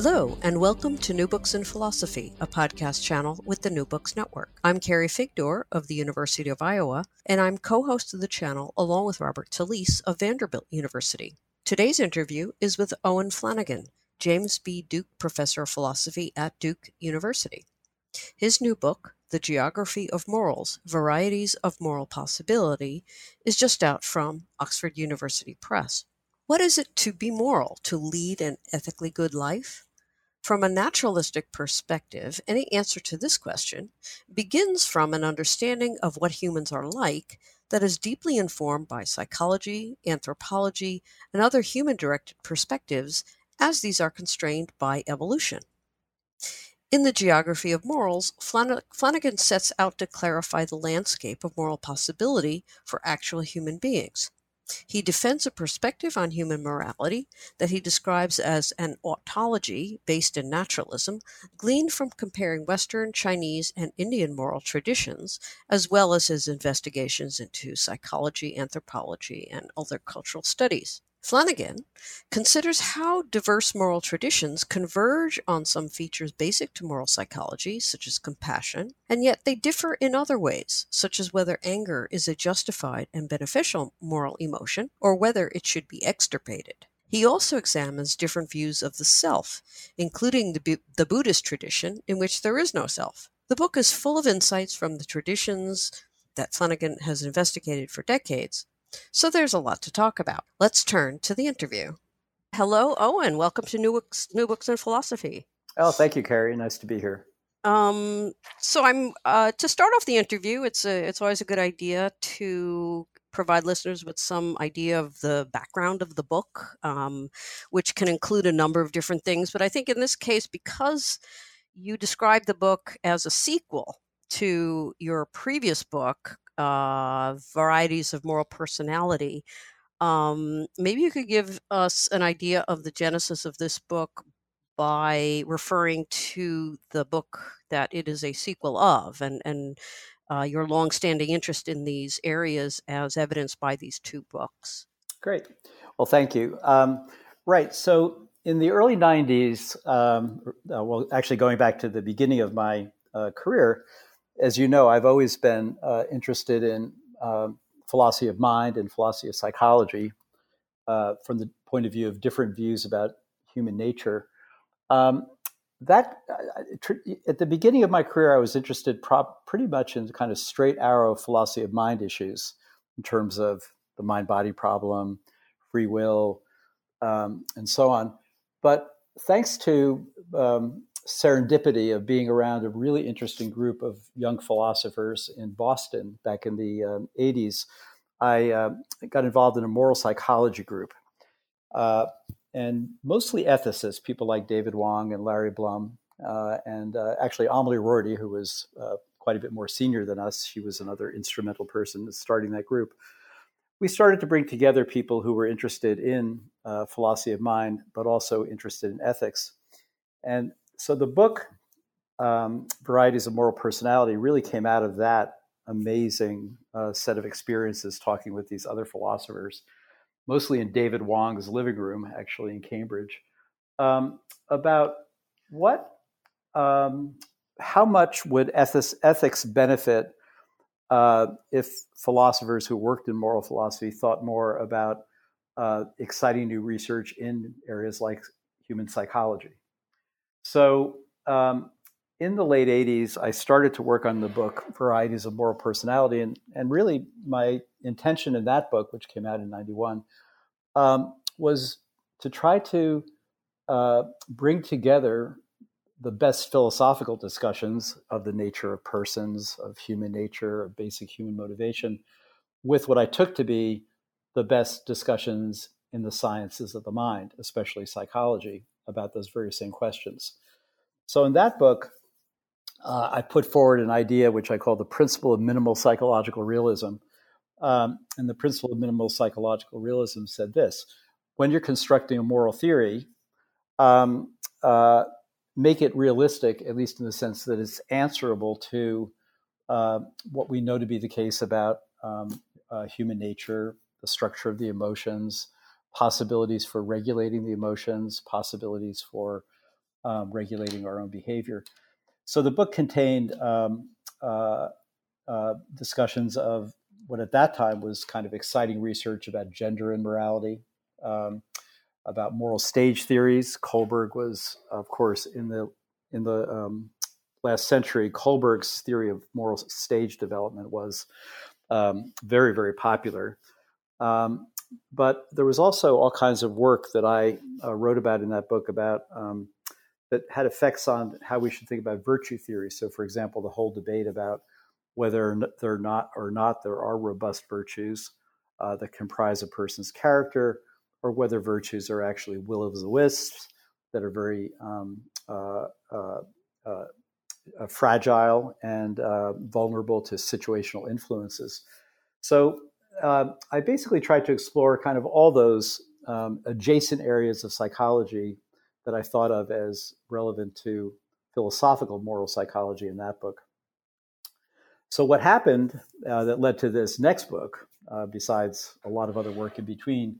Hello, and welcome to New Books in Philosophy, a podcast channel with the New Books Network. I'm Carrie Figdor of the University of Iowa, and I'm co host of the channel along with Robert Talisse of Vanderbilt University. Today's interview is with Owen Flanagan, James B. Duke Professor of Philosophy at Duke University. His new book, The Geography of Morals Varieties of Moral Possibility, is just out from Oxford University Press. What is it to be moral, to lead an ethically good life? From a naturalistic perspective, any answer to this question begins from an understanding of what humans are like that is deeply informed by psychology, anthropology, and other human directed perspectives, as these are constrained by evolution. In the Geography of Morals, Flanagan sets out to clarify the landscape of moral possibility for actual human beings. He defends a perspective on human morality that he describes as an oughtology based in naturalism, gleaned from comparing Western, Chinese, and Indian moral traditions, as well as his investigations into psychology, anthropology, and other cultural studies. Flanagan considers how diverse moral traditions converge on some features basic to moral psychology, such as compassion, and yet they differ in other ways, such as whether anger is a justified and beneficial moral emotion or whether it should be extirpated. He also examines different views of the self, including the, the Buddhist tradition, in which there is no self. The book is full of insights from the traditions that Flanagan has investigated for decades, so there's a lot to talk about. Let's turn to the interview. Hello, Owen. Welcome to New Books, New Books in Philosophy. Oh, thank you, Carrie. Nice to be here. Um, so I'm uh, to start off the interview. It's a it's always a good idea to provide listeners with some idea of the background of the book, um, which can include a number of different things. But I think in this case, because you describe the book as a sequel to your previous book, uh, Varieties of Moral Personality. Um, maybe you could give us an idea of the genesis of this book by referring to the book that it is a sequel of and, and uh, your longstanding interest in these areas as evidenced by these two books. Great. Well, thank you. Um, right. So, in the early 90s, um, uh, well, actually going back to the beginning of my uh, career, as you know, I've always been uh, interested in uh, philosophy of mind and philosophy of psychology uh, from the point of view of different views about human nature. Um, that uh, at the beginning of my career, I was interested pretty much in the kind of straight arrow philosophy of mind issues in terms of the mind body problem, free will, um, and so on. But thanks to um, serendipity of being around a really interesting group of young philosophers in Boston back in the um, 80s, I uh, got involved in a moral psychology group. Uh, and mostly ethicists, people like David Wong and Larry Blum, uh, and uh, actually Amelie Rorty, who was uh, quite a bit more senior than us. She was another instrumental person in starting that group. We started to bring together people who were interested in uh, philosophy of mind, but also interested in ethics. And so the book, um, Varieties of Moral Personality, really came out of that amazing uh, set of experiences talking with these other philosophers, mostly in David Wong's living room, actually in Cambridge, um, about what, um, how much would ethics, ethics benefit uh, if philosophers who worked in moral philosophy thought more about uh, exciting new research in areas like human psychology. So um, in the late 80s, I started to work on the book Varieties of Moral Personality. And, and really, my intention in that book, which came out in 91, um, was to try to uh, bring together the best philosophical discussions of the nature of persons, of human nature, of basic human motivation, with what I took to be the best discussions in the sciences of the mind, especially psychology, about those very same questions. So in that book, uh, I put forward an idea which I call the principle of minimal psychological realism. Um, and the principle of minimal psychological realism said this when you're constructing a moral theory, um, uh, make it realistic, at least in the sense that it's answerable to uh, what we know to be the case about um, uh, human nature, the structure of the emotions, possibilities for regulating the emotions, possibilities for um, regulating our own behavior. So the book contained um, uh, uh, discussions of what at that time was kind of exciting research about gender and morality, um, about moral stage theories. Kohlberg was, of course, in the in the um, last century. Kohlberg's theory of moral stage development was um, very, very popular. Um, but there was also all kinds of work that I uh, wrote about in that book about um, that had effects on how we should think about virtue theory. So, for example, the whole debate about whether there not or not there are robust virtues uh, that comprise a person's character, or whether virtues are actually will o' the wisps that are very um, uh, uh, uh, uh fragile and uh, vulnerable to situational influences. So I basically tried to explore kind of all those um, adjacent areas of psychology that I thought of as relevant to philosophical moral psychology in that book. So, what happened uh, that led to this next book, besides a lot of other work in between,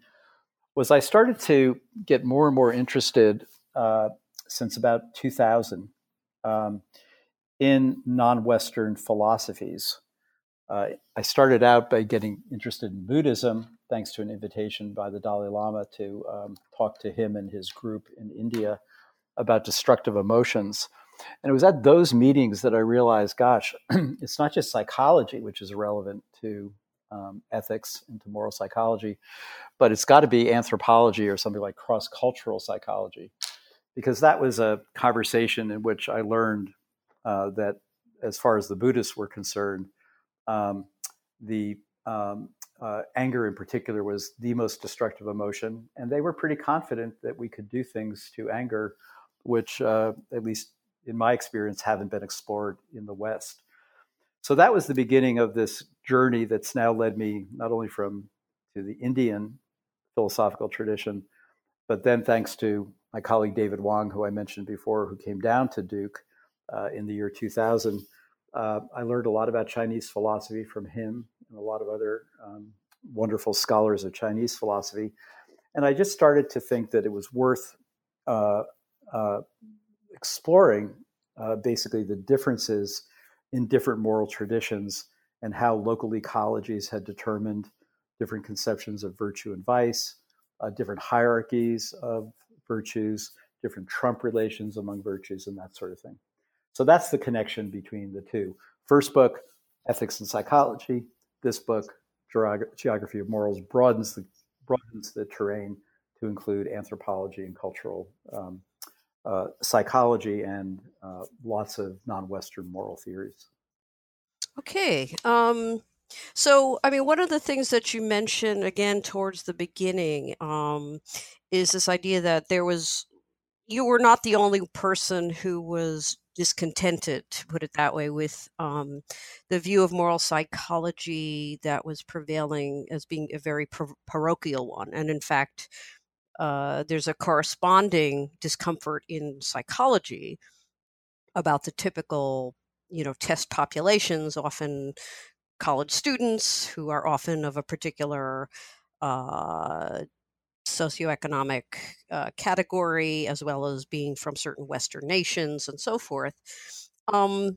was I started to get more and more interested uh, since about 2000 um, in non Western philosophies. Uh, I started out by getting interested in Buddhism, thanks to an invitation by the Dalai Lama to um, talk to him and his group in India about destructive emotions. And it was at those meetings that I realized, gosh, it's not just psychology which is relevant to um, ethics into moral psychology, but it's got to be anthropology or something like cross cultural psychology. Because that was a conversation in which I learned uh, that, as far as the Buddhists were concerned, um, the um, uh, anger in particular was the most destructive emotion, and they were pretty confident that we could do things to anger, which, uh, at least in my experience, haven't been explored in the West. So that was the beginning of this journey that's now led me not only from to the Indian philosophical tradition, but then thanks to my colleague David Wong, who I mentioned before, who came down to Duke uh, in the year 2000. Uh, I learned a lot about Chinese philosophy from him and a lot of other um, wonderful scholars of Chinese philosophy. And I just started to think that it was worth uh, uh, exploring uh, basically the differences in different moral traditions and how local ecologies had determined different conceptions of virtue and vice, uh, different hierarchies of virtues, different trump relations among virtues, and that sort of thing. So that's the connection between the two. First book, Ethics and Psychology. This book, Geography of Morals, broadens the, broadens the terrain to include anthropology and cultural um, uh, psychology and uh, lots of non-Western moral theories. Okay. Um, so, I mean, one of the things that you mentioned again towards the beginning um, is this idea that there was you were not the only person who was discontented, to put it that way, with um, the view of moral psychology that was prevailing as being a very parochial one. And in fact, uh, there's a corresponding discomfort in psychology about the typical, you know, test populations, often college students who are often of a particular uh, socioeconomic uh, category, as well as being from certain Western nations and so forth. Um,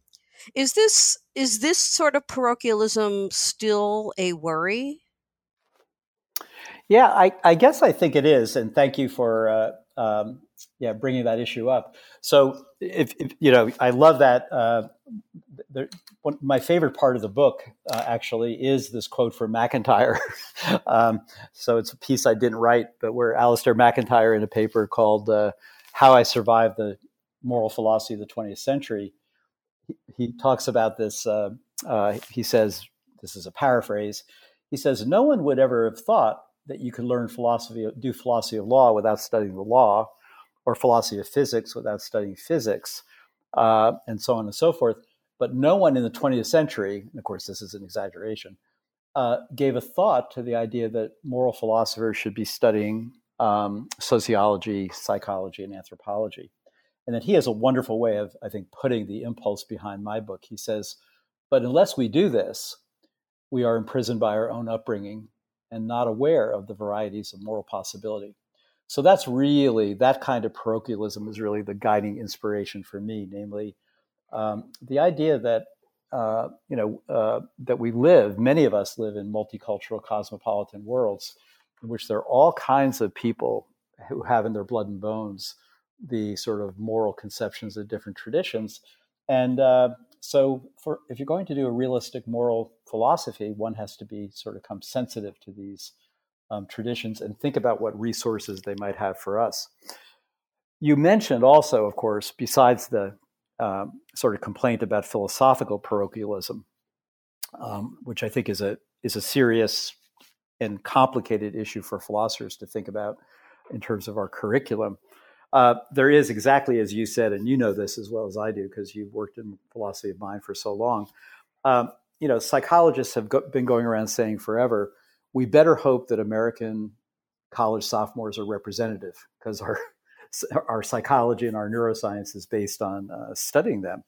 is this is this sort of parochialism still a worry? Yeah, I, I guess I think it is, and thank you for uh, um, yeah bringing that issue up. So, if, if you know, I love that. Uh, one, my favorite part of the book uh, actually is this quote from MacIntyre. um, so it's a piece I didn't write, but where Alasdair MacIntyre in a paper called uh, "How I Survived the Moral Philosophy of the 20th Century," he, he talks about this. Uh, uh, he says, "This is a paraphrase." he says no one would ever have thought that you could learn philosophy, do philosophy of law without studying the law, or philosophy of physics without studying physics, uh, and so on and so forth. But no one in the 20th century, and of course this is an exaggeration, uh, gave a thought to the idea that moral philosophers should be studying um, sociology, psychology, and anthropology. And that he has a wonderful way of, I think, putting the impulse behind my book. He says, but unless we do this, we are imprisoned by our own upbringing and not aware of the varieties of moral possibility. So that's really, that kind of parochialism is really the guiding inspiration for me, namely um, the idea that uh, you know, uh, that we live, many of us live in multicultural cosmopolitan worlds in which there are all kinds of people who have in their blood and bones the sort of moral conceptions of different traditions. And uh, so, for if you're going to do a realistic moral philosophy, one has to be sort of come sensitive to these um, traditions and think about what resources they might have for us. You mentioned also, of course, besides the um, sort of complaint about philosophical parochialism, um, which I think is a is a serious and complicated issue for philosophers to think about in terms of our curriculum. Uh, there is exactly as you said, and you know this as well as I do because you've worked in philosophy of mind for so long. Um, you know, psychologists have go- been going around saying forever, we better hope that American college sophomores are representative because our our psychology and our neuroscience is based on uh, studying them.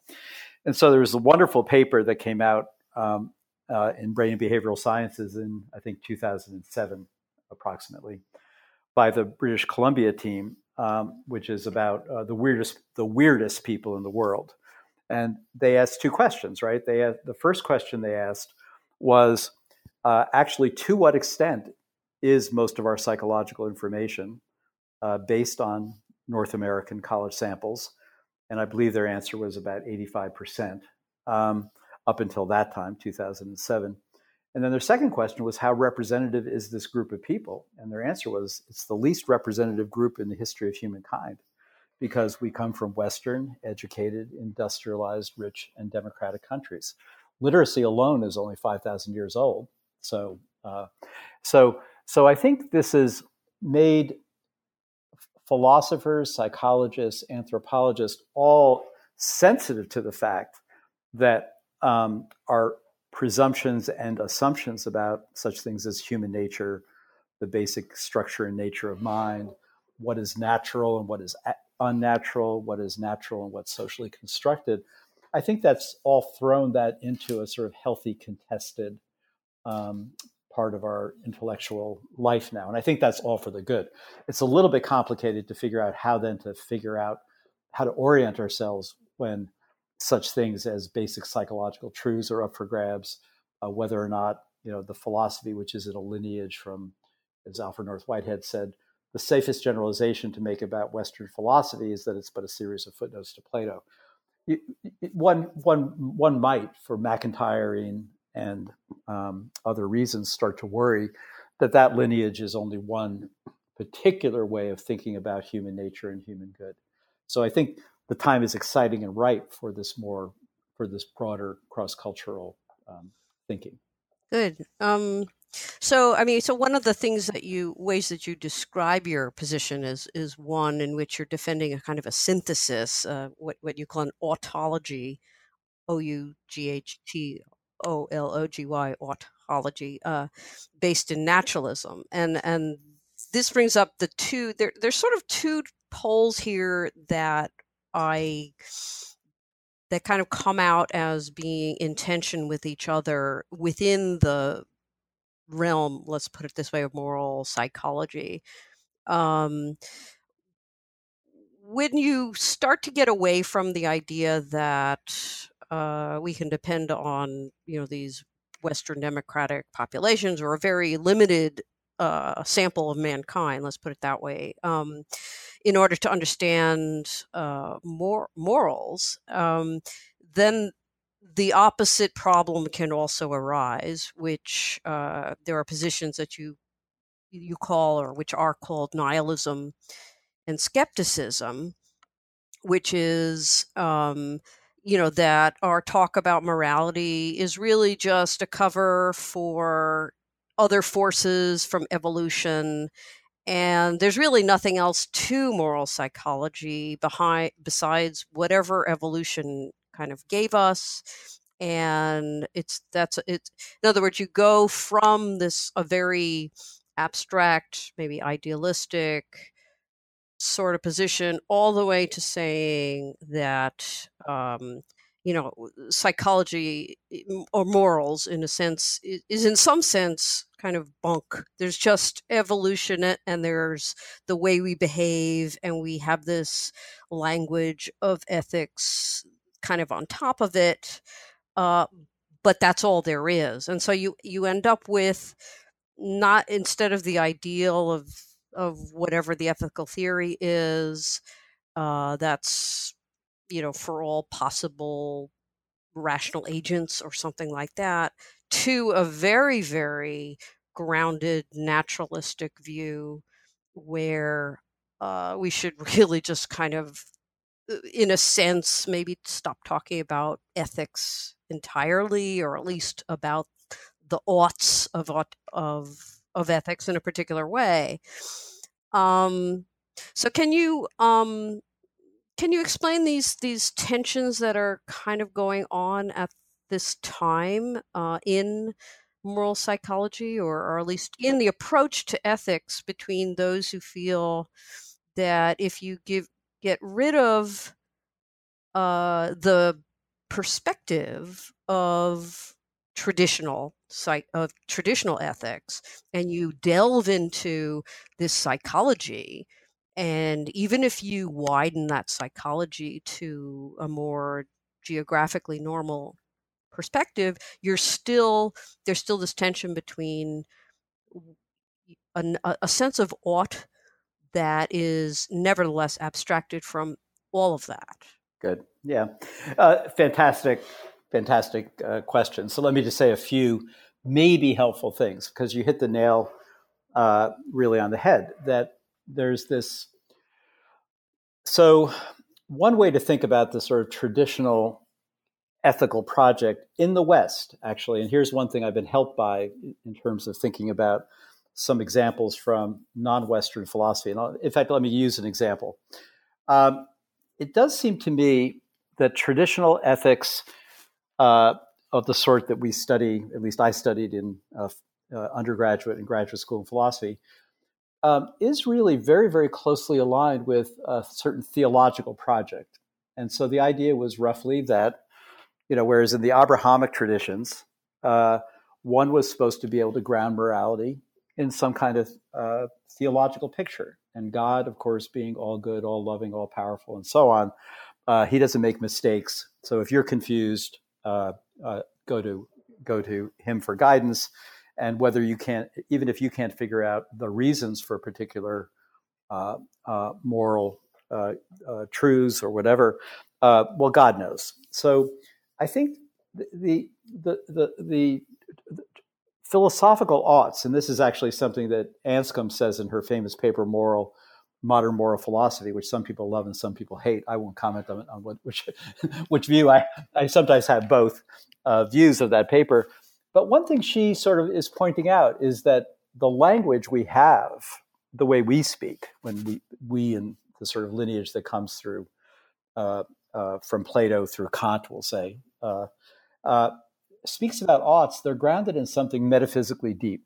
And so there was a wonderful paper that came out um, uh, in Brain and Behavioral Sciences in, I think, 2007, approximately, by the British Columbia team, um, which is about uh, the weirdest the weirdest people in the world. And they asked two questions, right? They had, the first question they asked was uh, actually to what extent is most of our psychological information uh, based on North American college samples, and I believe their answer was about 85% um, up until that time, 2007. And then their second question was, how representative is this group of people? And their answer was, it's the least representative group in the history of humankind because we come from Western, educated, industrialized, rich, and democratic countries. Literacy alone is only 5,000 years old. So, uh, so, so I think this has made philosophers, psychologists, anthropologists, all sensitive to the fact that um, our presumptions and assumptions about such things as human nature, the basic structure and nature of mind, what is natural and what is unnatural, what is natural and what's socially constructed. I think that's all thrown that into a sort of healthy, contested um, part of our intellectual life now. And I think that's all for the good. It's a little bit complicated to figure out how then to figure out how to orient ourselves when such things as basic psychological truths are up for grabs, uh, whether or not, you know, the philosophy, which is in a lineage from, as Alfred North Whitehead said, the safest generalization to make about Western philosophy is that it's but a series of footnotes to Plato. one, one, one might, for MacIntyre and um, other reasons start to worry that that lineage is only one particular way of thinking about human nature and human good. So I think the time is exciting and ripe for this more for this broader cross cultural um, thinking. Good. Um, so, I mean, so one of the things that you ways that you describe your position is is one in which you're defending a kind of a synthesis, uh, what what you call an oughtology, O U G H T O L O G Y oughtology, uh, based in naturalism, and and this brings up the two. There, there's sort of two poles here that I that kind of come out as being in tension with each other within the realm. Let's put it this way: of moral psychology. Um, when you start to get away from the idea that uh, we can depend on you know these Western democratic populations or a very limited uh, sample of mankind. Let's put it that way. Um, in order to understand uh, mor- morals, um, then the opposite problem can also arise, which uh, there are positions that you you call or which are called nihilism and skepticism, which is um, you know that our talk about morality is really just a cover for other forces from evolution and there's really nothing else to moral psychology behind besides whatever evolution kind of gave us and it's that's it in other words you go from this a very abstract maybe idealistic sort of position all the way to saying that um, you know psychology or morals in a sense is in some sense kind of bunk. There's just evolution and there's the way we behave and we have this language of ethics kind of on top of it uh, but that's all there is. And so you you end up with not instead of the ideal of of whatever the ethical theory is uh, that's you know, for all possible rational agents or something like that, to a very, very grounded naturalistic view where uh, we should really just kind of, uh, in a sense, maybe stop talking about ethics entirely, or at least about the oughts of of of ethics in a particular way. Um, so, can you um, can you explain these these tensions that are kind of going on at this time uh, in moral psychology, or, or at least in the approach to ethics between those who feel that if you give get rid of uh, the perspective of traditional psych of traditional ethics and you delve into this psychology and even if you widen that psychology to a more geographically normal perspective, you're still there's still this tension between a, a sense of ought that is nevertheless abstracted from all of that. Good. Yeah. Uh, fantastic, fantastic uh, question. So let me just say a few maybe helpful things because you hit the nail uh, really on the head that there's this. So, one way to think about the sort of traditional ethical project in the West, actually, and here's one thing I've been helped by in terms of thinking about some examples from non Western philosophy. And in fact, let me use an example. Um, it does seem to me that traditional ethics uh, of the sort that we study, at least I studied in uh, uh, undergraduate and graduate school in philosophy, um, is really very, very closely aligned with a certain theological project. And so the idea was roughly that, you know, whereas in the Abrahamic traditions, uh, one was supposed to be able to ground morality in some kind of uh, theological picture. And God, of course, being all good, all loving, all powerful, and so on, uh, he doesn't make mistakes. So if you're confused, uh, uh, go to go to him for guidance and whether you can't, even if you can't figure out the reasons for particular uh, uh, moral uh, uh truths or whatever, uh, well, God knows. So I think the the the, the, the philosophical oughts, and this is actually something that Anscombe says in her famous paper, Moral modern moral philosophy, which some people love and some people hate. I won't comment on, on what, which which view. I, I sometimes have both uh, views of that paper. But one thing she sort of is pointing out is that the language we have, the way we speak, when we, we in the sort of lineage that comes through uh, uh, from Plato through Kant, we'll say, uh, uh speaks about oughts, they're grounded in something metaphysically deep.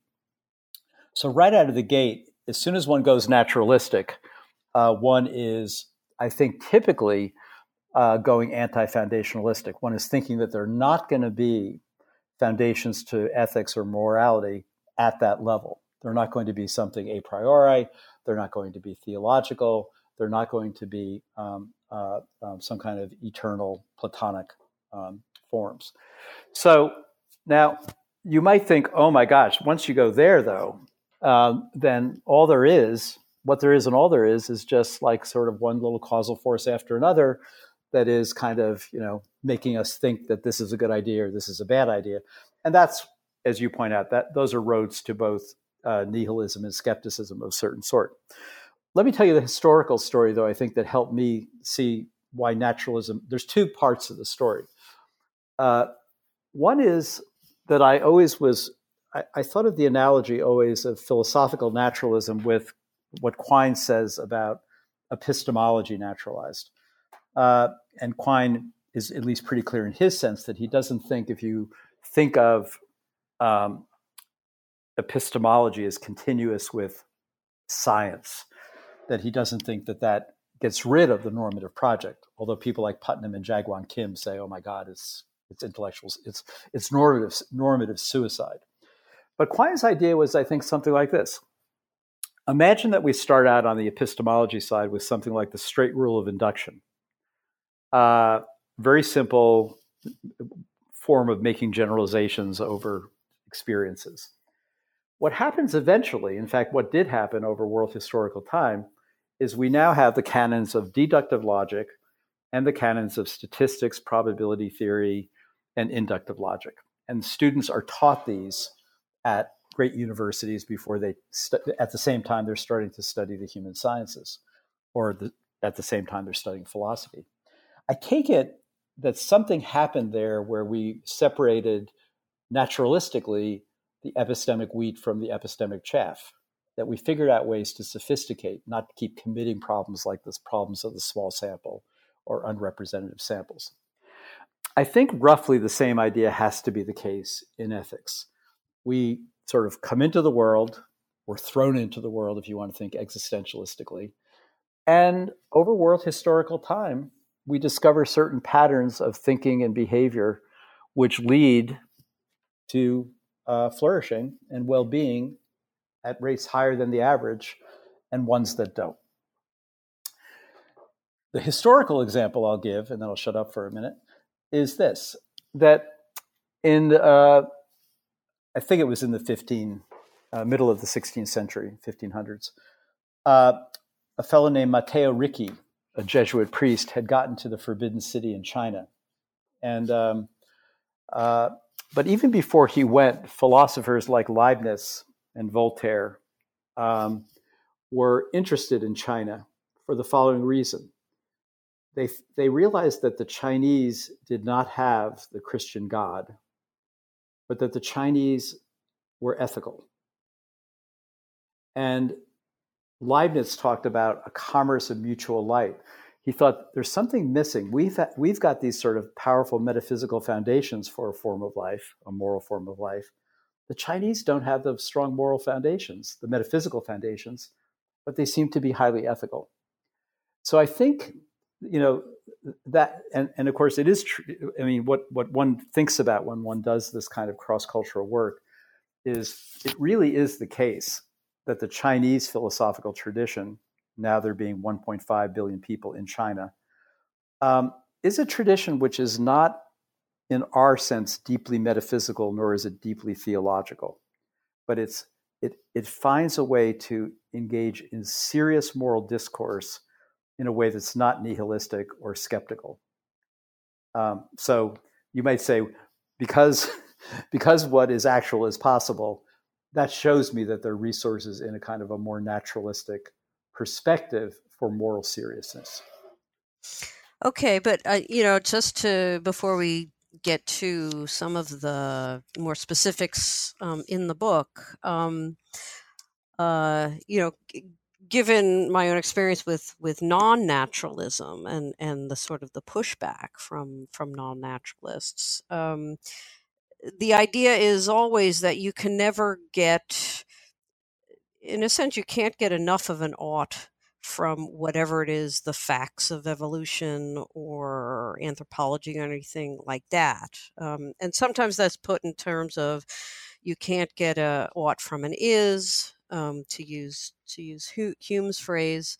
So, right out of the gate, as soon as one goes naturalistic, uh, one is, I think, typically uh, going anti foundationalistic. One is thinking that they're not going to be foundations to ethics or morality at that level. They're not going to be something a priori. They're not going to be theological. They're not going to be um, uh, um, some kind of eternal Platonic um, forms. So now you might think, oh my gosh, once you go there, though, um, then all there is, what there is and all there is, is just like sort of one little causal force after another that is kind of you know making us think that this is a good idea or this is a bad idea. And that's as you point out that those are roads to both uh, nihilism and skepticism of a certain sort. Let me tell you the historical story though i think that helped me see why naturalism there's two parts of the story. Uh, one is that i always was I, I, thought of the analogy always of philosophical naturalism with what Quine says about epistemology naturalized. Uh, and Quine is at least pretty clear in his sense that he doesn't think if you think of um, epistemology as continuous with science, that he doesn't think that that gets rid of the normative project. Although people like Putnam and Jaegwon Kim say, "Oh my God, it's it's intellectual, it's it's normative normative suicide." But Quine's idea was, I think, something like this. Imagine that we start out on the epistemology side with something like the straight rule of induction. Uh, very simple form of making generalizations over experiences. What happens eventually, in fact, what did happen over world historical time, is we now have the canons of deductive logic and the canons of statistics, probability theory, and inductive logic. And students are taught these at great universities before they, at the same time, they're starting to study the human sciences, or the, at the same time, they're studying philosophy. I take it that something happened there where we separated naturalistically the epistemic wheat from the epistemic chaff that we figured out ways to sophisticate, not to keep committing problems like this problems of the small sample or unrepresentative samples. I think roughly the same idea has to be the case in ethics. We sort of come into the world, we're thrown into the world, if you want to think existentialistically. And over world historical time, we discover certain patterns of thinking and behavior which lead to uh, flourishing and well being at rates higher than the average and ones that don't. The historical example I'll give, and then I'll shut up for a minute, is this that in, uh, I think it was in the 15, uh, middle of the 16th century, 1500s, uh, a fellow named Matteo Ricci, a Jesuit priest, had gotten to the Forbidden City in China. And um, uh, but even before he went, philosophers like Leibniz and Voltaire um, were interested in China for the following reason. They, they realized that the Chinese did not have the Christian God, but that the Chinese were ethical. And Leibniz talked about a commerce of mutual light. He thought there's something missing. We've, we've got these sort of powerful metaphysical foundations for a form of life, a moral form of life. The Chinese don't have the strong moral foundations, the metaphysical foundations, but they seem to be highly ethical. So I think, you know, that, and, and of course it is true. I mean, what, what one thinks about when one does this kind of cross cultural work is it really is the case that the Chinese philosophical tradition, now there being 1.5 billion people in China, um, is a tradition which is not in our sense, deeply metaphysical, nor is it deeply theological. But it's, it, it finds a way to engage in serious moral discourse in a way that's not nihilistic or skeptical. Um, so you might say, because, because what is actual is possible, that shows me that there are resources in a kind of a more naturalistic perspective for moral seriousness. Okay, but uh, you know, just to before we get to some of the more specifics um, in the book, um, uh, you know, g- given my own experience with with non-naturalism and and the sort of the pushback from from non-naturalists, um, the idea is always that you can never get, in a sense, you can't get enough of an ought from whatever it is the facts of evolution or anthropology or anything like that um, and sometimes that's put in terms of you can't get a ought from an is um, to use to use hume's phrase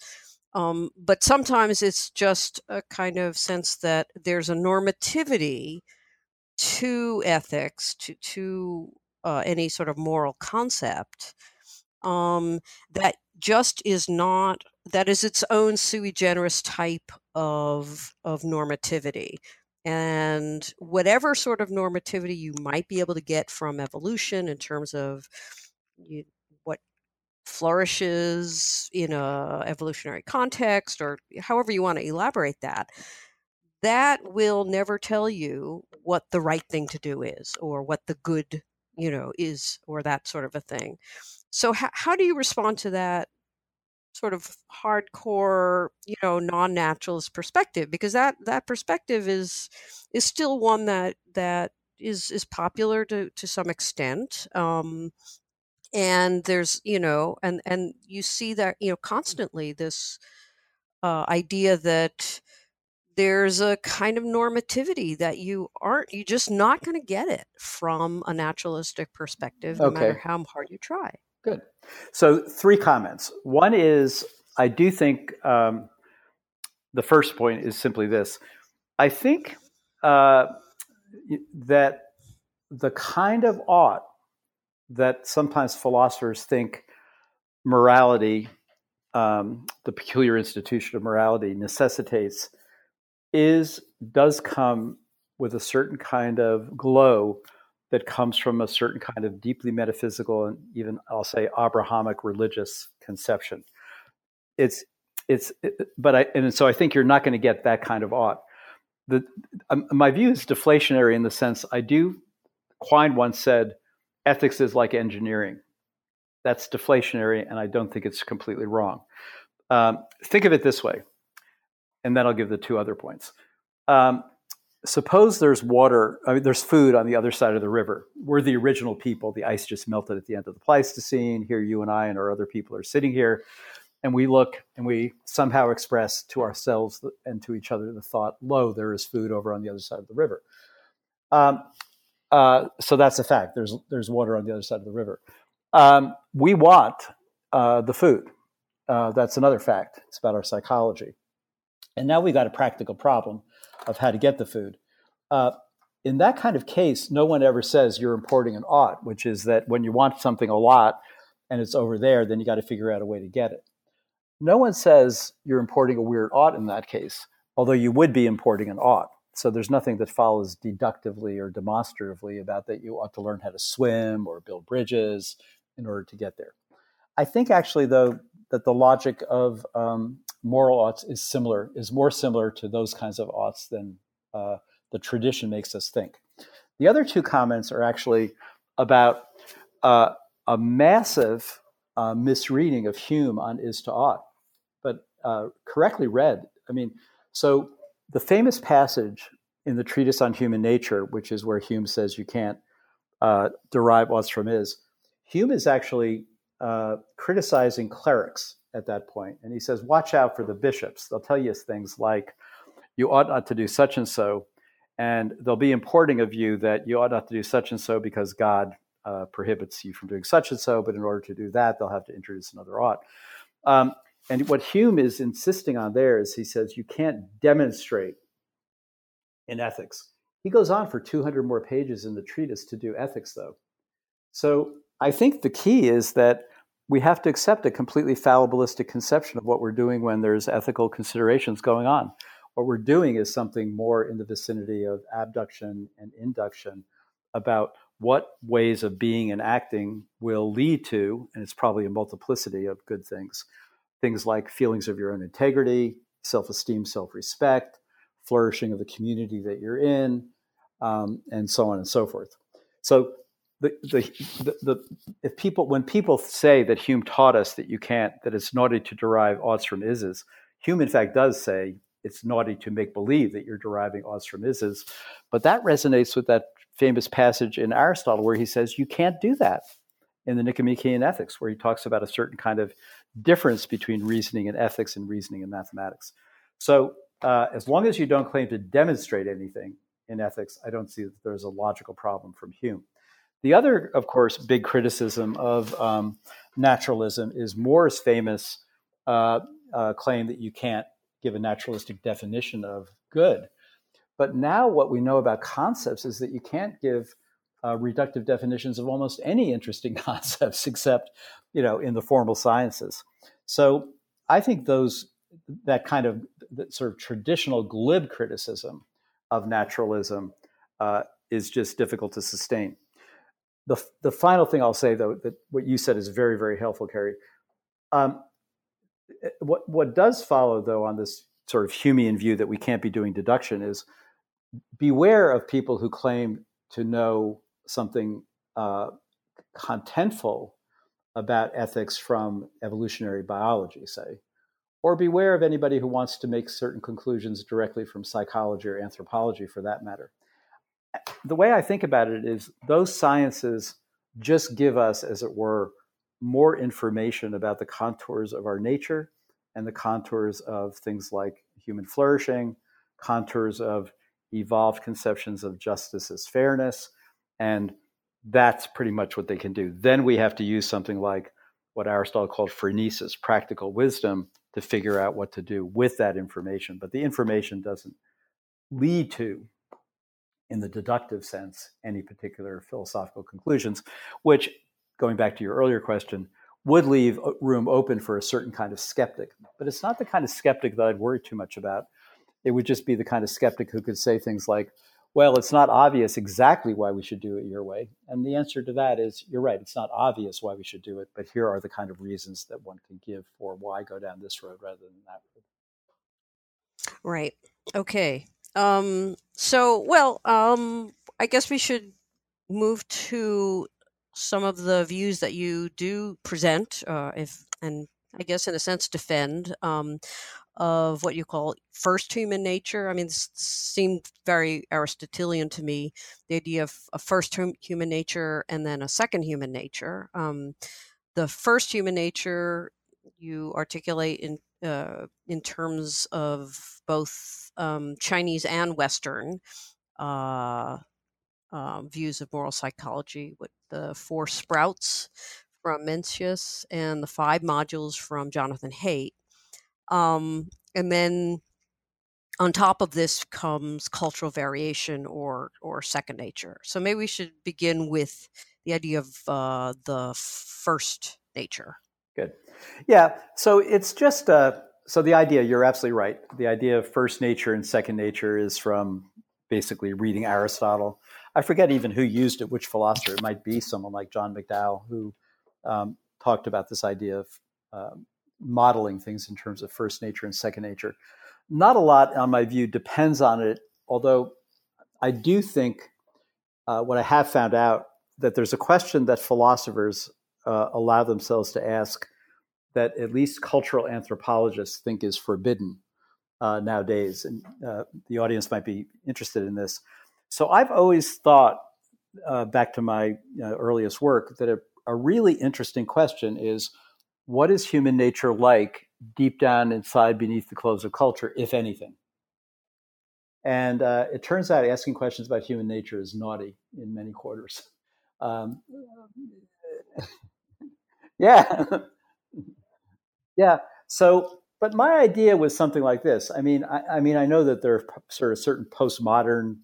um, but sometimes it's just a kind of sense that there's a normativity to ethics to to uh, any sort of moral concept um, that just is not that is its own sui generis type of of normativity. And whatever sort of normativity you might be able to get from evolution in terms of you, what flourishes in a evolutionary context or however you want to elaborate that that will never tell you what the right thing to do is or what the good you know, is or that sort of a thing. So how, how do you respond to that sort of hardcore, you know, non-naturalist perspective? Because that that perspective is is still one that that is is popular to to some extent. Um, and there's you know and and you see that you know constantly this uh, idea that there's a kind of normativity that you aren't you're just not going to get it from a naturalistic perspective no okay. matter how hard you try. Good. So three comments. One is i do think um, the first point is simply this. I think uh, that the kind of ought that sometimes philosophers think morality, um, the peculiar institution of morality, necessitates is does come with a certain kind of glow that comes from a certain kind of deeply metaphysical and even I'll say Abrahamic religious conception. It's it's it, but I and so I think you're not going to get that kind of ought. The um, my view is deflationary in the sense I do. Quine once said ethics is like engineering. That's deflationary, and I don't think it's completely wrong. Um, think of it this way, and then I'll give the two other points. Um, suppose there's water, I mean, there's food on the other side of the river. We're the original people. The ice just melted at the end of the Pleistocene. Here, you and I and our other people are sitting here, and we look and we somehow express to ourselves and to each other the thought, "Lo, there is food over on the other side of the river." Um, uh, so that's a fact. There's there's water on the other side of the river. Um, we want uh, the food. Uh, that's another fact. It's about our psychology. And now we've got a practical problem of how to get the food. Uh, in that kind of case, no one ever says you're importing an ought, which is that when you want something a lot and it's over there, then you got to figure out a way to get it. No one says you're importing a weird ought in that case, although you would be importing an ought. So there's nothing that follows deductively or demonstratively about that you ought to learn how to swim or build bridges in order to get there. I think actually, though, that the logic of um, moral oughts is similar, is more similar to those kinds of oughts than uh, the tradition makes us think. The other two comments are actually about uh, a massive uh, misreading of Hume on is to ought, but uh, correctly read. I mean, so the famous passage in the treatise on human nature, which is where Hume says you can't uh, derive oughts from is, Hume is actually uh, criticizing clerics at that point, and he says, "Watch out for the bishops. They'll tell you things like you ought not to do such and so, and they'll be importing of you that you ought not to do such and so because God uh, prohibits you from doing such and so. But in order to do that, they'll have to introduce another ought." Um, and what Hume is insisting on there is he says you can't demonstrate in ethics. He goes on for 200 more pages in the treatise to do ethics, though. So I think the key is that we have to accept a completely fallibilistic conception of what we're doing when there's ethical considerations going on. What we're doing is something more in the vicinity of abduction and induction about what ways of being and acting will lead to, and it's probably a multiplicity of good things, things like feelings of your own integrity, self esteem, self respect, flourishing of the community that you're in, um, and so on and so forth. So, the, the, the, the, if people when people say that Hume taught us that you can't that it's naughty to derive oughts from ises, Hume in fact does say it's naughty to make believe that you're deriving oughts from ises, but that resonates with that famous passage in Aristotle where he says you can't do that in the Nicomachean Ethics, where he talks about a certain kind of difference between reasoning and ethics and reasoning and mathematics. So, uh, as long as you don't claim to demonstrate anything in ethics, I don't see that there's a logical problem from Hume. The other, of course, big criticism of um, naturalism is Moore's famous uh, uh, claim that you can't give a naturalistic definition of good. But now, what we know about concepts is that you can't give uh, reductive definitions of almost any interesting concepts except you know in the formal sciences so i think those that kind of sort of traditional glib criticism of naturalism uh, is just difficult to sustain the, the final thing i'll say though that what you said is very very helpful Carrie um, eh, what, what does follow though on this sort of humean view that we can't be doing deduction is beware of people who claim to know something uh, contentful about ethics from evolutionary biology, say, or beware of anybody who wants to make certain conclusions directly from psychology or anthropology for that matter. The way I think about it is those sciences just give us, as it were, more information about the contours of our nature and the contours of things like human flourishing, contours of evolved conceptions of justice as fairness, and that's pretty much what they can do. Then we have to use something like what Aristotle called phronesis, practical wisdom, to figure out what to do with that information. But the information doesn't lead to, in the deductive sense, any particular philosophical conclusions, which, going back to your earlier question, would leave room open for a certain kind of skeptic. But it's not the kind of skeptic that I'd worry too much about. It would just be the kind of skeptic who could say things like, well, it's not obvious exactly why we should do it your way. And the answer to that is you're right, it's not obvious why we should do it, but here are the kind of reasons that one can give for why go down this road rather than that road. Right. Okay. Um, so, well, um, I guess we should move to some of the views that you do present, uh, if and I guess in a sense defend um, of what you call first human nature. I mean, this seemed very Aristotelian to me, the idea of a first human nature and then a second human nature. Um, the first human nature you articulate in uh, in terms of both um, Chinese and Western uh, uh, views of moral psychology, with the four sprouts from Mencius and the five modules from Jonathan Haidt. Um, and then on top of this comes cultural variation or or second nature. So maybe we should begin with the idea of uh, the first nature. Good. Yeah. So it's just uh, so the idea. You're absolutely right. The idea of first nature and second nature is from basically reading Aristotle. I forget even who used it, which philosopher. It might be someone like John McDowell who um, talked about this idea of um, modeling things in terms of first nature and second nature. Not a lot, on my view, depends on it, although I do think uh, what I have found out that there's a question that philosophers uh, allow themselves to ask that at least cultural anthropologists think is forbidden uh, nowadays. And uh, the audience might be interested in this. So I've always thought, uh, back to my earliest work, that a, a really interesting question is what is human nature like deep down inside beneath the clothes of culture, if anything? And uh, it turns out asking questions about human nature is naughty in many quarters. Um, yeah. yeah. So, but my idea was something like this. I mean, I, I mean, I know that there are sort of certain postmodern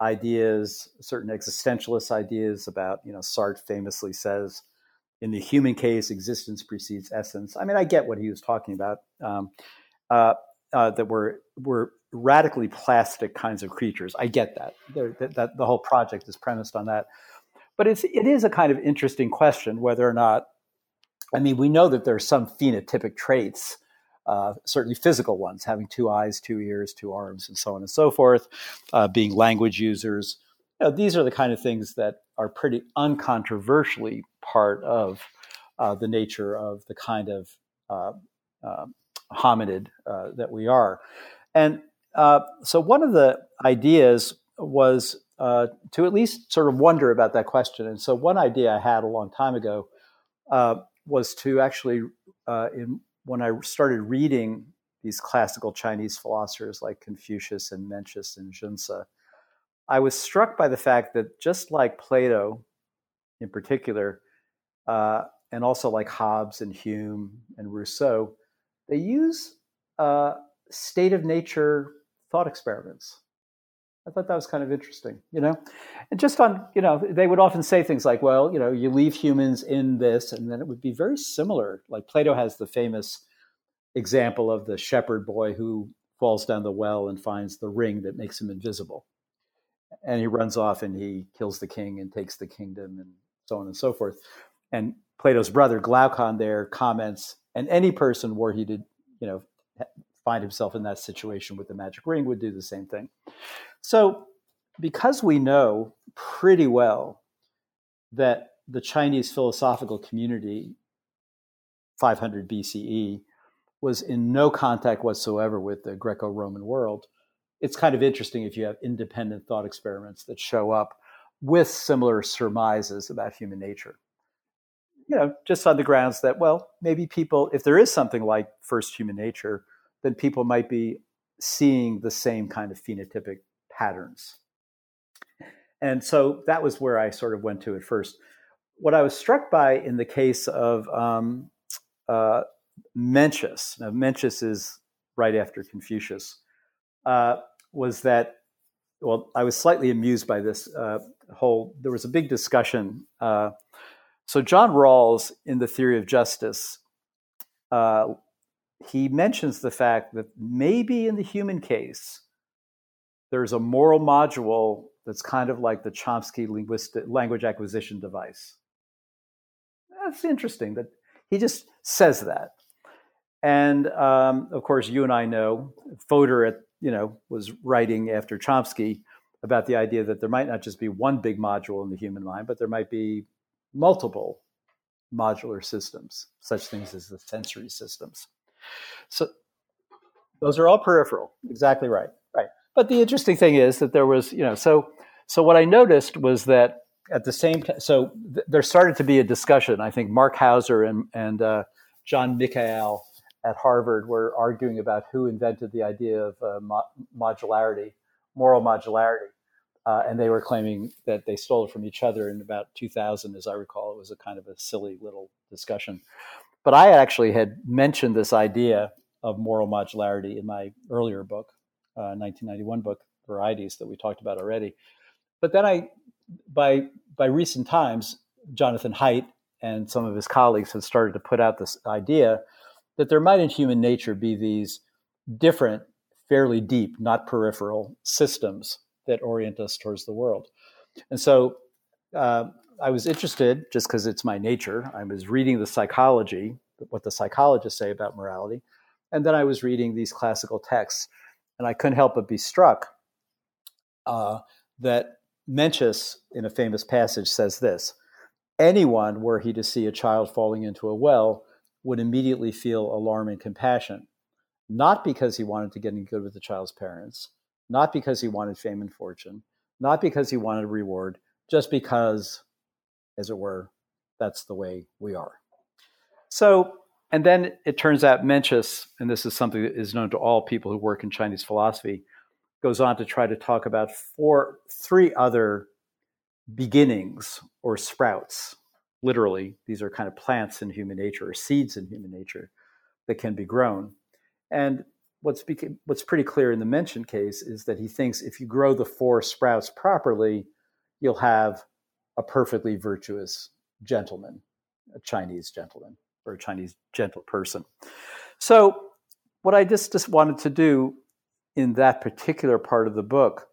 ideas, certain existentialist ideas about, you know, Sartre famously says, in the human case, existence precedes essence. I mean, I get what he was talking about. Um, uh, uh, that we're we're radically plastic kinds of creatures. I get that. that. That the whole project is premised on that. But it's it is a kind of interesting question whether or not. I mean, we know that there are some phenotypic traits, uh, certainly physical ones, having two eyes, two ears, two arms, and so on and so forth, uh, being language users. You know, these are the kind of things that are pretty uncontroversially part of uh, the nature of the kind of uh, uh, hominid uh, that we are. And uh, so, one of the ideas was uh, to at least sort of wonder about that question. And so, one idea I had a long time ago was to actually, in, when I started reading these classical Chinese philosophers like Confucius and Mencius and Xunzi, I was struck by the fact that just like Plato in particular, uh, and also like Hobbes and Hume and Rousseau, they use uh, state of nature thought experiments. I thought that was kind of interesting, you know, and just on, you know, they would often say things like, well, you know, you leave humans in this, and then it would be very similar. Like Plato has the famous example of the shepherd boy who falls down the well and finds the ring that makes him invisible. And he runs off and he kills the king and takes the kingdom and so on and so forth. And Plato's brother Glaucon there comments, and any person were he to, you know, find himself in that situation with the magic ring would do the same thing. So, because we know pretty well that the Chinese philosophical community, 500 BCE, was in no contact whatsoever with the Greco Roman world. It's kind of interesting if you have independent thought experiments that show up with similar surmises about human nature. You know, just on the grounds that, well, maybe people, if there is something like first human nature, then people might be seeing the same kind of phenotypic patterns. And so that was where I sort of went to at first. What I was struck by in the case of um, uh, Mencius, now Mencius is right after Confucius, uh, was that, well, I was slightly amused by this uh, whole, there was a big discussion. Uh, so John Rawls in the theory of justice uh, he mentions the fact that maybe in the human case, there's a moral module that's kind of like the Chomsky linguistic language acquisition device. That's interesting that he just says that. And um, of course, you and I know Fodor at, you know, was writing after Chomsky about the idea that there might not just be one big module in the human mind, but there might be multiple modular systems, such things as the sensory systems. So those are all peripheral. Exactly right. Right. But the interesting thing is that there was, you know, so so what I noticed was that at the same time, so th- there started to be a discussion. I think Mark Hauser and and uh, John Mikhail at Harvard were arguing about who invented the idea of uh, mo- modularity, moral modularity. Uh, and they were claiming that they stole it from each other in about 2000, as I recall. It was a kind of a silly little discussion. But I actually had mentioned this idea of moral modularity in my earlier book, uh, 1991 book, Varieties, that we talked about already. But then I, by by recent times, Jonathan Haidt and some of his colleagues had started to put out this idea that there might in human nature be these different, fairly deep, not peripheral systems that orient us towards the world. And so uh, I was interested, just because it's my nature, I was reading the psychology, what the psychologists say about morality. And then I was reading these classical texts, and I couldn't help but be struck uh, that Mencius, in a famous passage, says this Anyone, were he to see a child falling into a well, would immediately feel alarm and compassion, not because he wanted to get in good with the child's parents, not because he wanted fame and fortune, not because he wanted reward, just because as it were. That's the way we are. So, and then it turns out Mencius, and this is something that is known to all people who work in Chinese philosophy, goes on to try to talk about four, three other beginnings or sprouts. Literally, these are kind of plants in human nature or seeds in human nature that can be grown. And what's beca- what's pretty clear in the Mencian case is that he thinks if you grow the four sprouts properly, you'll have a perfectly virtuous gentleman, a Chinese gentleman or a Chinese gentle person. So, what I just, just wanted to do in that particular part of the book,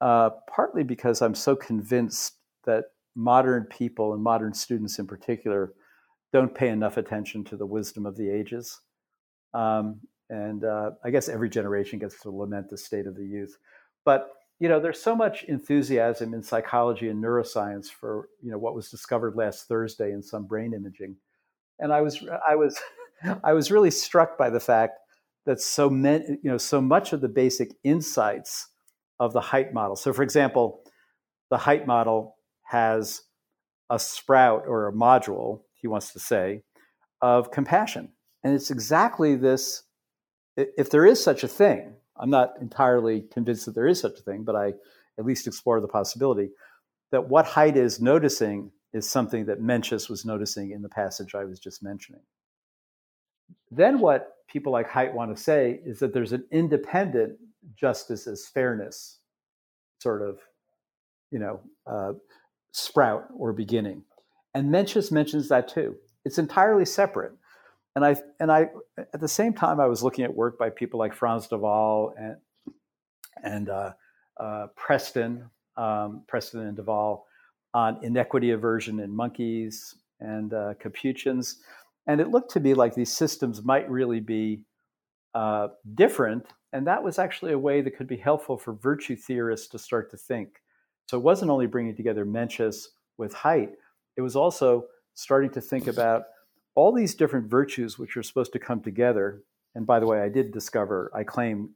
uh, partly because I'm so convinced that modern people and modern students in particular don't pay enough attention to the wisdom of the ages. Um, and uh, I guess every generation gets to lament the state of the youth. But you know, there's so much enthusiasm in psychology and neuroscience for you know what was discovered last Thursday in some brain imaging, and I was I was I was really struck by the fact that so many you know so much of the basic insights of the Haidt model. So, for example, the Haidt model has a sprout or a module, he wants to say, of compassion, and it's exactly this. If there is such a thing, I'm not entirely convinced that there is such a thing, but I at least explore the possibility that what Haidt is noticing is something that Mencius was noticing in the passage I was just mentioning. Then what people like Haidt want to say is that there's an independent justice as fairness sort of, you know, uh, sprout or beginning. And Mencius mentions that too. It's entirely separate. And I and I at the same time I was looking at work by people like Frans de Waal and and uh, uh, Preston, um, Preston and de on inequity aversion in monkeys and uh, capuchins, and it looked to me like these systems might really be uh, different, and that was actually a way that could be helpful for virtue theorists to start to think. So it wasn't only bringing together Mencius with Haidt, it was also starting to think about all these different virtues which are supposed to come together. And by the way, I did discover, I claim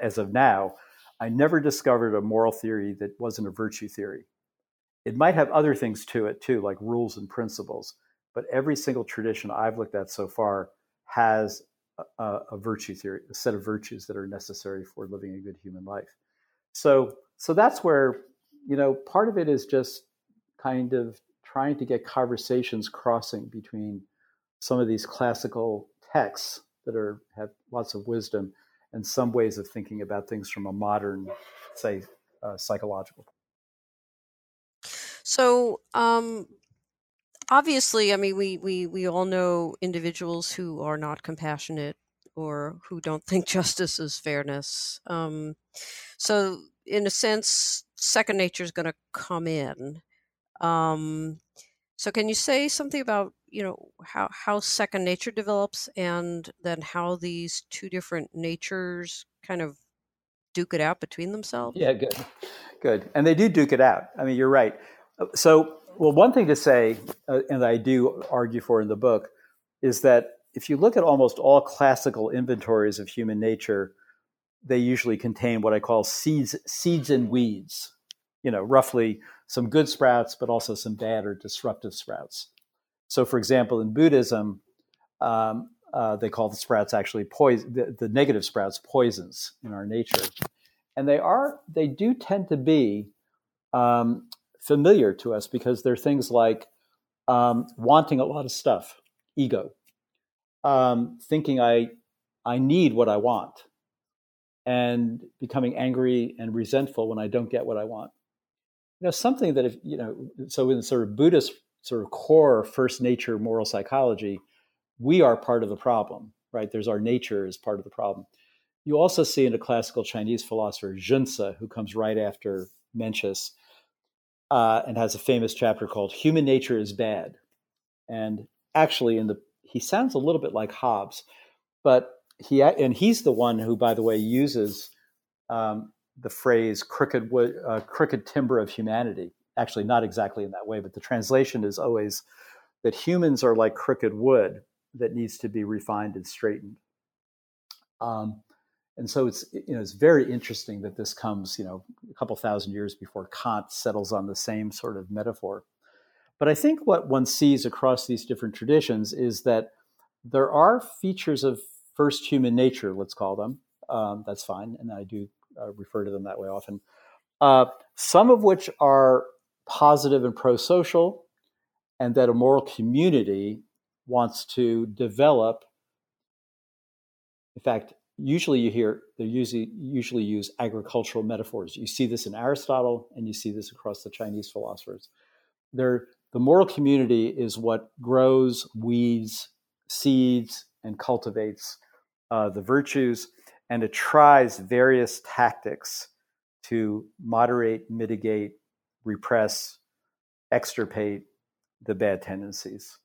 as of now, I never discovered a moral theory that wasn't a virtue theory. It might have other things to it too, like rules and principles, but every single tradition I've looked at so far has a, a virtue theory, a set of virtues that are necessary for living a good human life. So, so that's where you know part of it is just kind of trying to get conversations crossing between some of these classical texts that are have lots of wisdom and some ways of thinking about things from a modern, say, uh, psychological. So, um, obviously, I mean, we, we, we all know individuals who are not compassionate or who don't think justice is fairness. Um, so, in a sense, second nature is going to come in. Um, so, can you say something about you know how how second nature develops, and then how these two different natures kind of duke it out between themselves? Yeah, good, good, and they do duke it out. I mean, you're right. Uh, so, well, one thing to say, uh, and I do argue for in the book, is that if you look at almost all classical inventories of human nature, they usually contain what I call seeds, seeds and weeds. You know, roughly some good sprouts, but also some bad or disruptive sprouts. So, for example, in Buddhism, um, uh, they call the sprouts actually poison, the, the, negative sprouts poisons in our nature, and they are they do tend to be um, familiar to us because they're things like um, wanting a lot of stuff, ego, um, thinking I I need what I want, and becoming angry and resentful when I don't get what I want. You know something that if you know so in sort of buddhist sort of core first nature moral psychology we are part of the problem right? There's our nature is part of the problem. You also see in a classical chinese philosopher Xunzi, who comes right after mencius uh, and has a famous chapter called human nature is bad. And actually in the he sounds a little bit like hobbes but he and he's the one who by the way uses um, the phrase crooked uh, crooked timber of humanity. Actually, not exactly in that way, but the translation is always that humans are like crooked wood that needs to be refined and straightened. Um, and so it's you know it's very interesting that this comes you know a couple thousand years before Kant settles on the same sort of metaphor. But I think what one sees across these different traditions is that there are features of first human nature, let's call them. Um, that's fine, and I do uh, refer to them that way often. Uh, some of which are positive and pro social, and that a moral community wants to develop. In fact, usually you hear they usually usually use agricultural metaphors. You see this in Aristotle, and you see this across the Chinese philosophers. They're, the moral community is what grows, weeds, seeds, and cultivates uh, the virtues and it tries various tactics to moderate, mitigate, repress, extirpate the bad tendencies.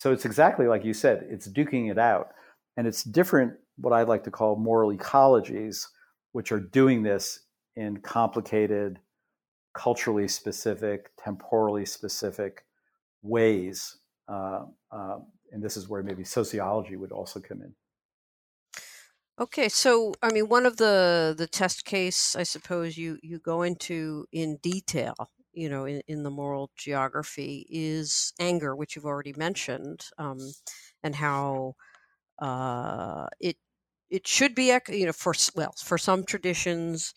So it's exactly like you said, it's duking it out. And it's different, what I'd like to call moral ecologies, which are doing this in complicated, culturally specific, temporally specific ways. Uh, uh, and this is where maybe sociology would also come in. Okay, so I mean, one of the the test case, I suppose you you go into in detail, you know, in, in the moral geography is anger, which you've already mentioned, um, and how uh, it it should be, you know, for well, for some traditions,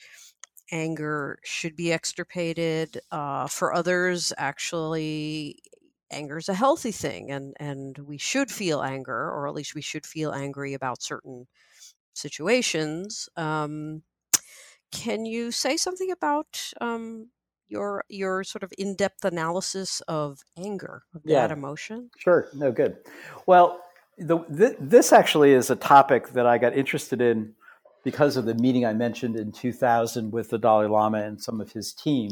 anger should be extirpated. Uh, for others, actually, anger is a healthy thing, and and we should feel anger, or at least we should feel angry about certain situations. Um, can you say something about um, your your sort of in depth analysis of anger, of yeah. that emotion? Sure. No, good. Well, the, th- this actually is a topic that I got interested in because of the meeting I mentioned in 2000 with the Dalai Lama and some of his team.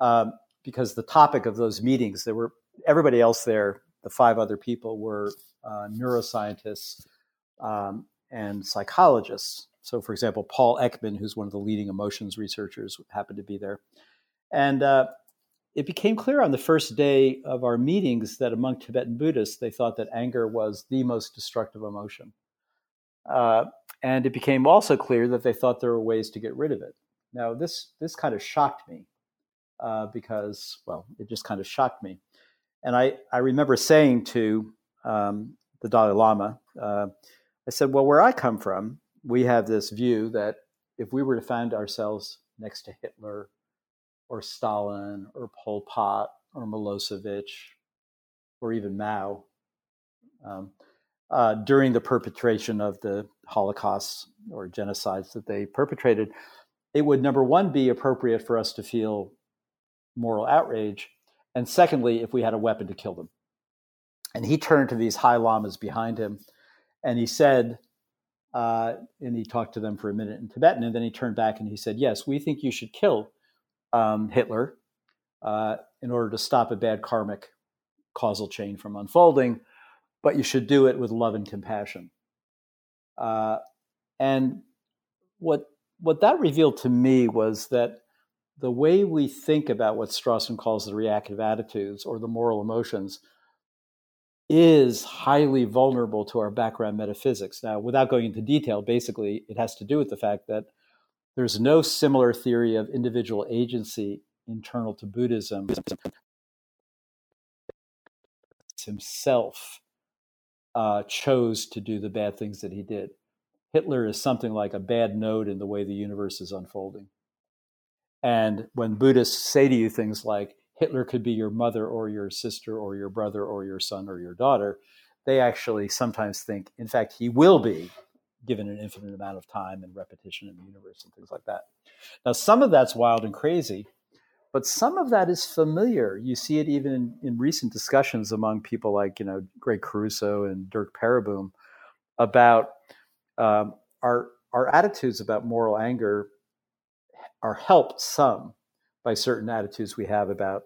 Um, because the topic of those meetings, there were everybody else there, the five other people were uh, neuroscientists um, and psychologists. So, for example, Paul Ekman, who's one of the leading emotions researchers, happened to be there. And uh, it became clear on the first day of our meetings that among Tibetan Buddhists, they thought that anger was the most destructive emotion. Uh, and it became also clear that they thought there were ways to get rid of it. Now, this, this kind of shocked me uh, because, well, it just kind of shocked me. And I, I remember saying to um, the Dalai Lama, uh, I said, well, where I come from, we have this view that if we were to find ourselves next to Hitler or Stalin or Pol Pot or Milosevic or even Mao um, uh, during the perpetration of the Holocaust or genocides that they perpetrated, it would number one be appropriate for us to feel moral outrage, and secondly, if we had a weapon to kill them. And he turned to these high lamas behind him and he said, uh, and he talked to them for a minute in Tibetan, and then he turned back and he said, Yes, we think you should kill um, Hitler uh, in order to stop a bad karmic causal chain from unfolding, but you should do it with love and compassion. Uh, and what what that revealed to me was that the way we think about what Strawson calls the reactive attitudes or the moral emotions is highly vulnerable to our background metaphysics. Now, without going into detail, basically, it has to do with the fact that there's no similar theory of individual agency internal to Buddhism. Himself uh, chose to do the bad things that he did. Hitler is something like a bad node in the way the universe is unfolding. And when Buddhists say to you things like, Hitler could be your mother or your sister or your brother or your son or your daughter, they actually sometimes think, in fact, he will be given an infinite amount of time and repetition in the universe and things like that. Now, some of that's wild and crazy, but some of that is familiar. You see it even in, in recent discussions among people like, you know, Greg Caruso and Derk Pereboom about um, our, our attitudes about moral anger are helped some by certain attitudes we have about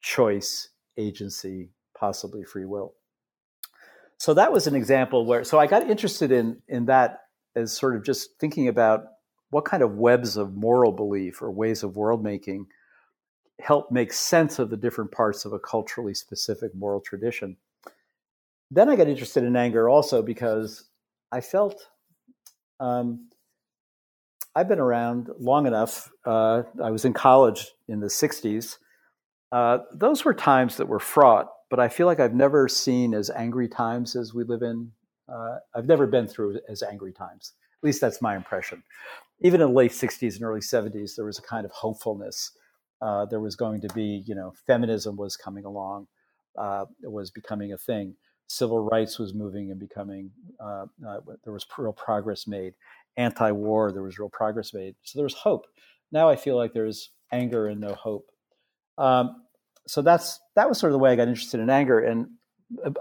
choice, agency, possibly free will. So that was an example where so i got interested in in that as sort of just thinking about what kind of webs of moral belief or ways of world making help make sense of the different parts of a culturally specific moral tradition. Then i got interested in anger also because i felt um, i've been around long enough uh, i was in college in the 60s uh, those were times that were fraught but I feel like I've never seen as angry times as we live in. Uh, I've never been through as angry times. At least that's my impression. Even in the late 60s and early 70s, there was a kind of hopefulness. Uh, there was going to be, you know, feminism was coming along, uh, it was becoming a thing. Civil rights was moving and becoming, uh, uh, there was real progress made. Anti war, there was real progress made. So there was hope. Now I feel like there's anger and no hope. Um, so that's that was sort of the way I got interested in anger. And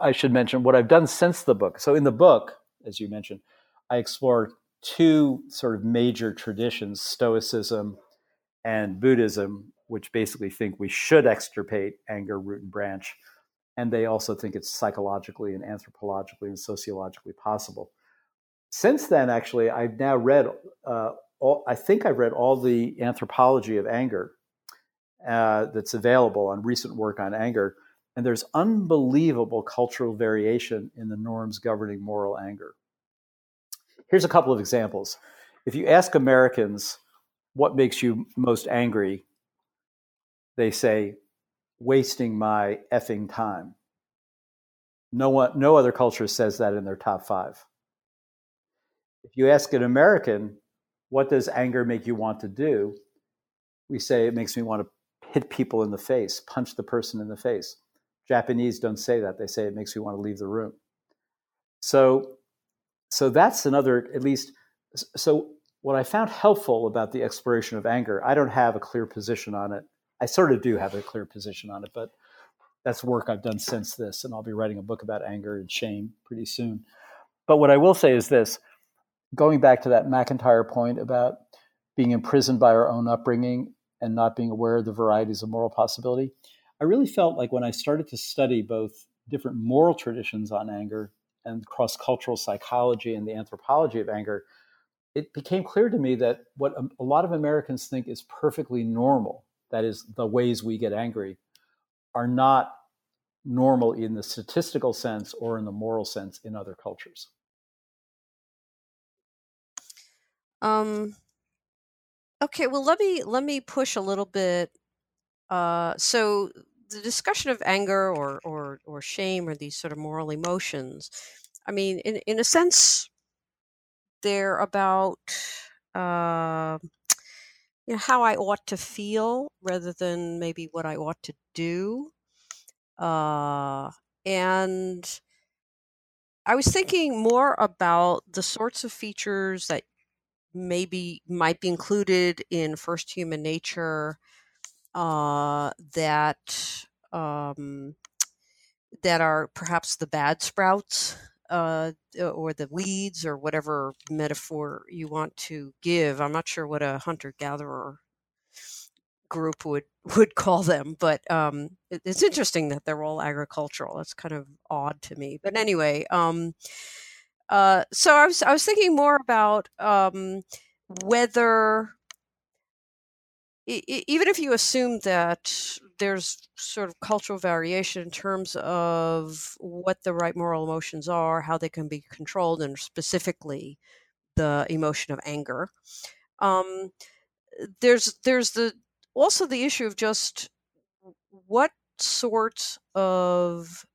I should mention what I've done since the book. So in the book, as you mentioned, I explore two sort of major traditions: Stoicism and Buddhism, which basically think we should extirpate anger root and branch, and they also think it's psychologically and anthropologically and sociologically possible. Since then, actually, I've now read. Uh, all, I think I've read all the anthropology of anger uh, that's available on recent work on anger. And there's unbelievable cultural variation in the norms governing moral anger. Here's a couple of examples. If you ask Americans what makes you most angry, they say, wasting my effing time. No, one, no other culture says that in their top five. If you ask an American, what does anger make you want to do? We say it makes me want to hit people in the face, punch the person in the face. Japanese don't say that. They say it makes me want to leave the room. So, so that's another, at least. So, what I found helpful about the exploration of anger, I don't have a clear position on it. I sort of do have a clear position on it, but that's work I've done since this, and I'll be writing a book about anger and shame pretty soon. But what I will say is this going back to that MacIntyre point about being imprisoned by our own upbringing and not being aware of the varieties of moral possibility. I really felt like when I started to study both different moral traditions on anger and cross cultural psychology and the anthropology of anger, it became clear to me that what a lot of Americans think is perfectly normal that is, the ways we get angry, are not normal in the statistical sense or in the moral sense in other cultures. Um, okay, well let me let me push a little bit. Uh, so the discussion of anger or, or or shame or these sort of moral emotions, I mean, in in a sense, they're about uh, you know how I ought to feel rather than maybe what I ought to do. Uh, and I was thinking more about the sorts of features that maybe might be included in First Human Nature uh, that um, that are perhaps the bad sprouts uh, or the weeds or whatever metaphor you want to give. I'm not sure what a hunter gatherer group would would call them, but um, it, it's interesting that they're all agricultural. That's kind of odd to me. But anyway, um, uh, so I was I was thinking more about um, whether even if you assume that there's sort of cultural variation in terms of what the right moral emotions are, how they can be controlled, and specifically the emotion of anger. Um, there's there's the also the issue of just what sort of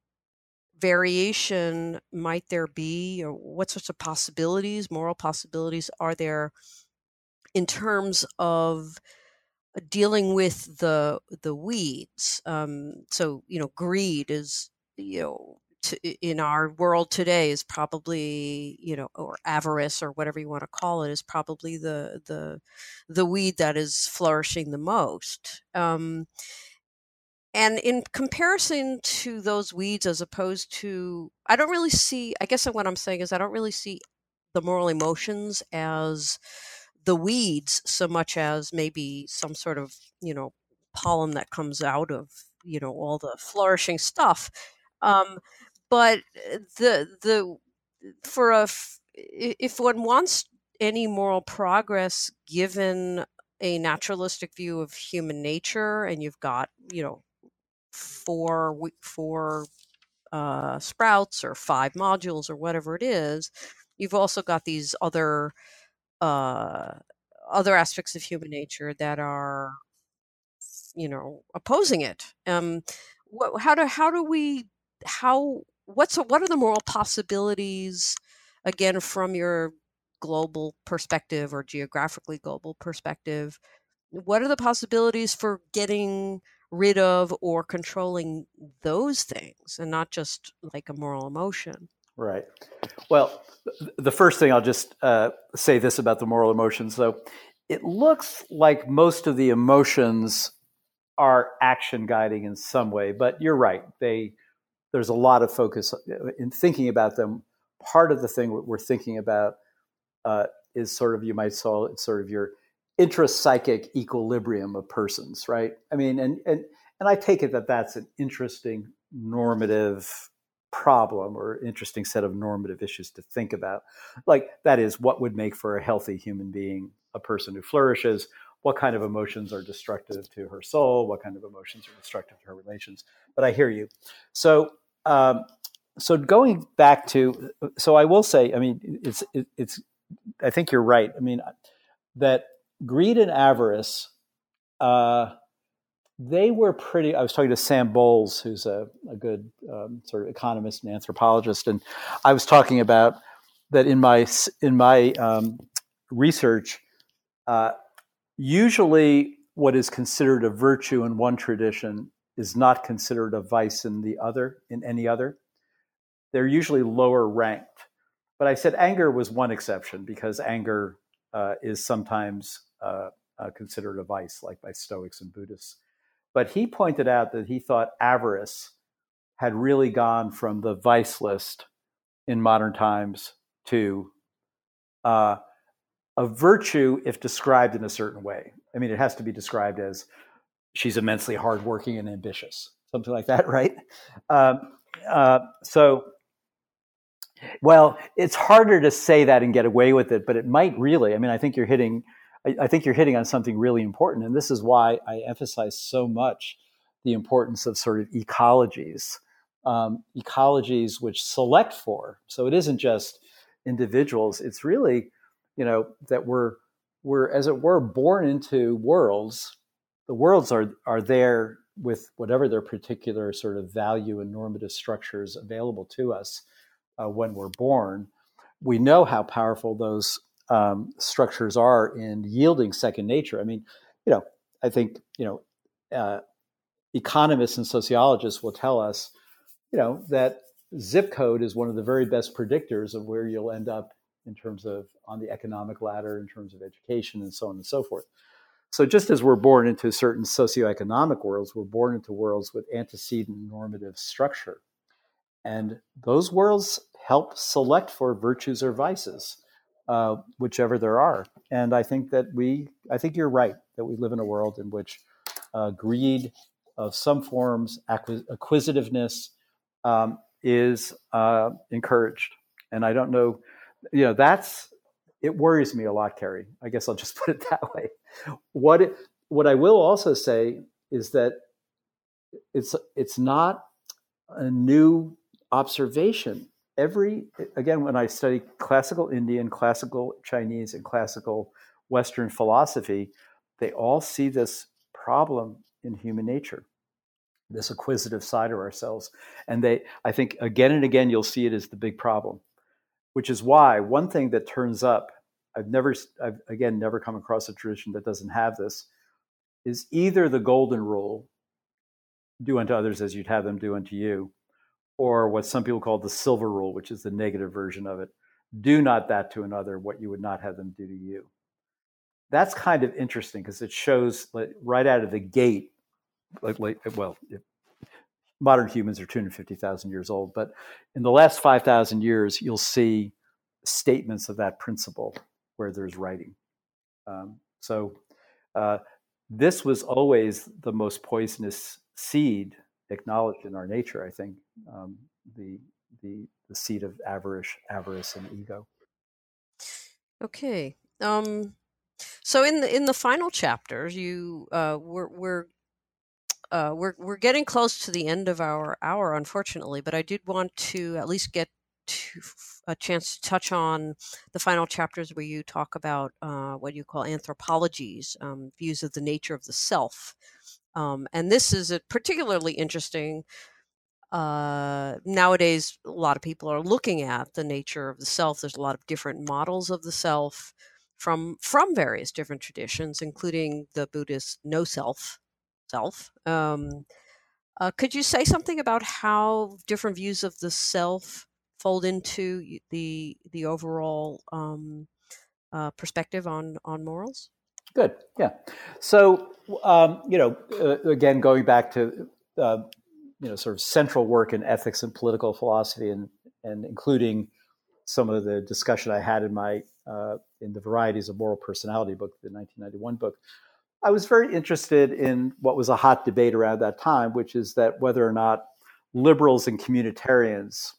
variation might there be, or what sorts of possibilities, moral possibilities, are there in terms of dealing with the the weeds? Um, so you know, greed is you know in our world today is probably you know or avarice or whatever you want to call it is probably the the the weed that is flourishing the most um, and in comparison to those weeds, as opposed to, I don't really see, I guess what I'm saying is, I don't really see the moral emotions as the weeds so much as maybe some sort of, you know, pollen that comes out of, you know, all the flourishing stuff. Um, but uh, the, the, for a, if one wants any moral progress given a naturalistic view of human nature and you've got you know four four uh, sprouts or five modules or whatever it is, you've also got these other uh, other aspects of human nature that are you know opposing it. Um, how do how do we how what's what are the moral possibilities again from your global perspective or geographically global perspective? What are the possibilities for getting rid of or controlling those things and not just like a moral emotion. Right. Well, the first thing I'll just uh, say this about the moral emotions, though. It looks like most of the emotions are action guiding in some way, but you're right. They there's a lot of focus uh, in thinking about them. Part of the thing we're thinking about uh, is sort of you might call it sort of your intrapsychic equilibrium of persons, right? I mean, and and and I take it that that's an interesting normative problem or interesting set of normative issues to think about. Like that is what would make for a healthy human being, a person who flourishes. What kind of emotions are destructive to her soul? What kind of emotions are destructive to her relations? But I hear you. So, um, so going back to, so I will say, I mean, it's it, it's. I think you're right. I mean, that greed and avarice, uh, they were pretty. I was talking to Sam Bowles, who's a, a good um, sort of economist and anthropologist, and I was talking about that in my in my um, research. Uh, usually, what is considered a virtue in one tradition is not considered a vice in the other in any other. They're usually lower ranked. But I said anger was one exception because anger uh, is sometimes uh, uh, considered a vice, like by Stoics and Buddhists. But he pointed out that he thought avarice had really gone from the vice list in modern times to uh, a virtue if described in a certain way. I mean, it has to be described as she's immensely hardworking and ambitious, something like that, right? Um, uh, so, well, it's harder to say that and get away with it, but it might really. I mean, I think you're hitting I, think you're hitting on something really important, and this is why I emphasize so much the importance of sort of ecologies, um, ecologies which select for. So it isn't just individuals; it's really, you know, that we're we're as it were born into worlds. The worlds are are there with whatever their particular sort of value and normative structures available to us uh, when we're born. We know how powerful those um, structures are in yielding second nature. I mean, you know, I think you know, uh, economists and sociologists will tell us, you know, that zip code is one of the very best predictors of where you'll end up in terms of on the economic ladder, in terms of education, and so on and so forth. So just as we're born into certain socioeconomic worlds, we're born into worlds with antecedent normative structure. And those worlds help select for virtues or vices, uh, whichever there are. And I think that we, I think you're right that we live in a world in which uh, greed of some forms, acquisitiveness, um, is uh, encouraged. And I don't know, you know, that's it worries me a lot, Carrie. I guess I'll just put it that way. What it, what I will also say is that it's it's not a new observation. Every again, when I study classical Indian, classical Chinese, and classical Western philosophy, they all see this problem in human nature, this acquisitive side of ourselves, and they, I think, again and again, you'll see it as the big problem which is why one thing that turns up I've never, I've again never come across a tradition that doesn't have this, is either the golden rule, do unto others as you'd have them do unto you, or what some people call the silver rule, which is the negative version of it. Do not that to another what you would not have them do to you. That's kind of interesting because it shows like, right out of the gate, like, like well, modern humans are 250,000 years old, but in the last 5,000 years, you'll see statements of that principle where there's writing. Um, so uh, this was always the most poisonous seed acknowledged in our nature. I think um, the the the seed of avarice, avarice, and ego. Okay. Um, so in the in the final chapters, you uh, we're we're uh, we're we're getting close to the end of our hour, unfortunately. But I did want to at least get to a chance to touch on the final chapters where you talk about uh, what you call anthropologies, um, views of the nature of the self. Um, and this is particularly interesting. Uh, nowadays, a lot of people are looking at the nature of the self. There's a lot of different models of the self from from various different traditions, including the Buddhist no self self. Um, uh, could you say something about how different views of the self fold into the the overall um, uh, perspective on on morals? Good. Yeah. So um, you know, uh, again, going back to uh, you know, sort of central work in ethics and political philosophy, and and including some of the discussion I had in my uh, in the varieties of moral personality book, the 1991 book. I was very interested in what was a hot debate around that time, which is that whether or not liberals and communitarians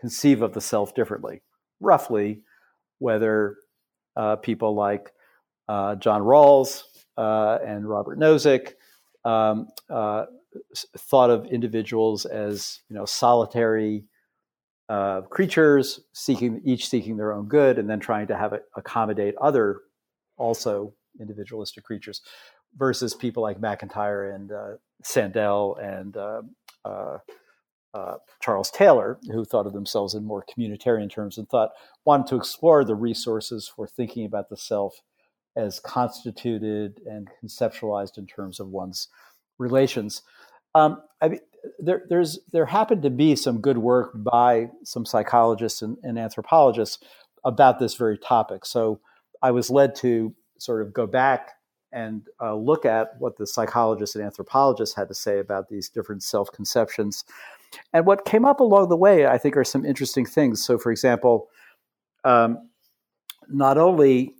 conceive of the self differently. Roughly, whether uh, people like uh, John Rawls uh, and Robert Nozick um, uh, thought of individuals as you know solitary uh, creatures, seeking each seeking their own good, and then trying to have it accommodate other also individualistic creatures, versus people like MacIntyre and uh, Sandel and uh, Charles Taylor, who thought of themselves in more communitarian terms and thought wanted to explore the resources for thinking about the self as constituted and conceptualized in terms of one's relations. Um, I there, there's there happened to be some good work by some psychologists and, and anthropologists about this very topic. So I was led to sort of go back and uh, look at what the psychologists and anthropologists had to say about these different self conceptions. And what came up along the way, I think, are some interesting things. So, for example, um, not only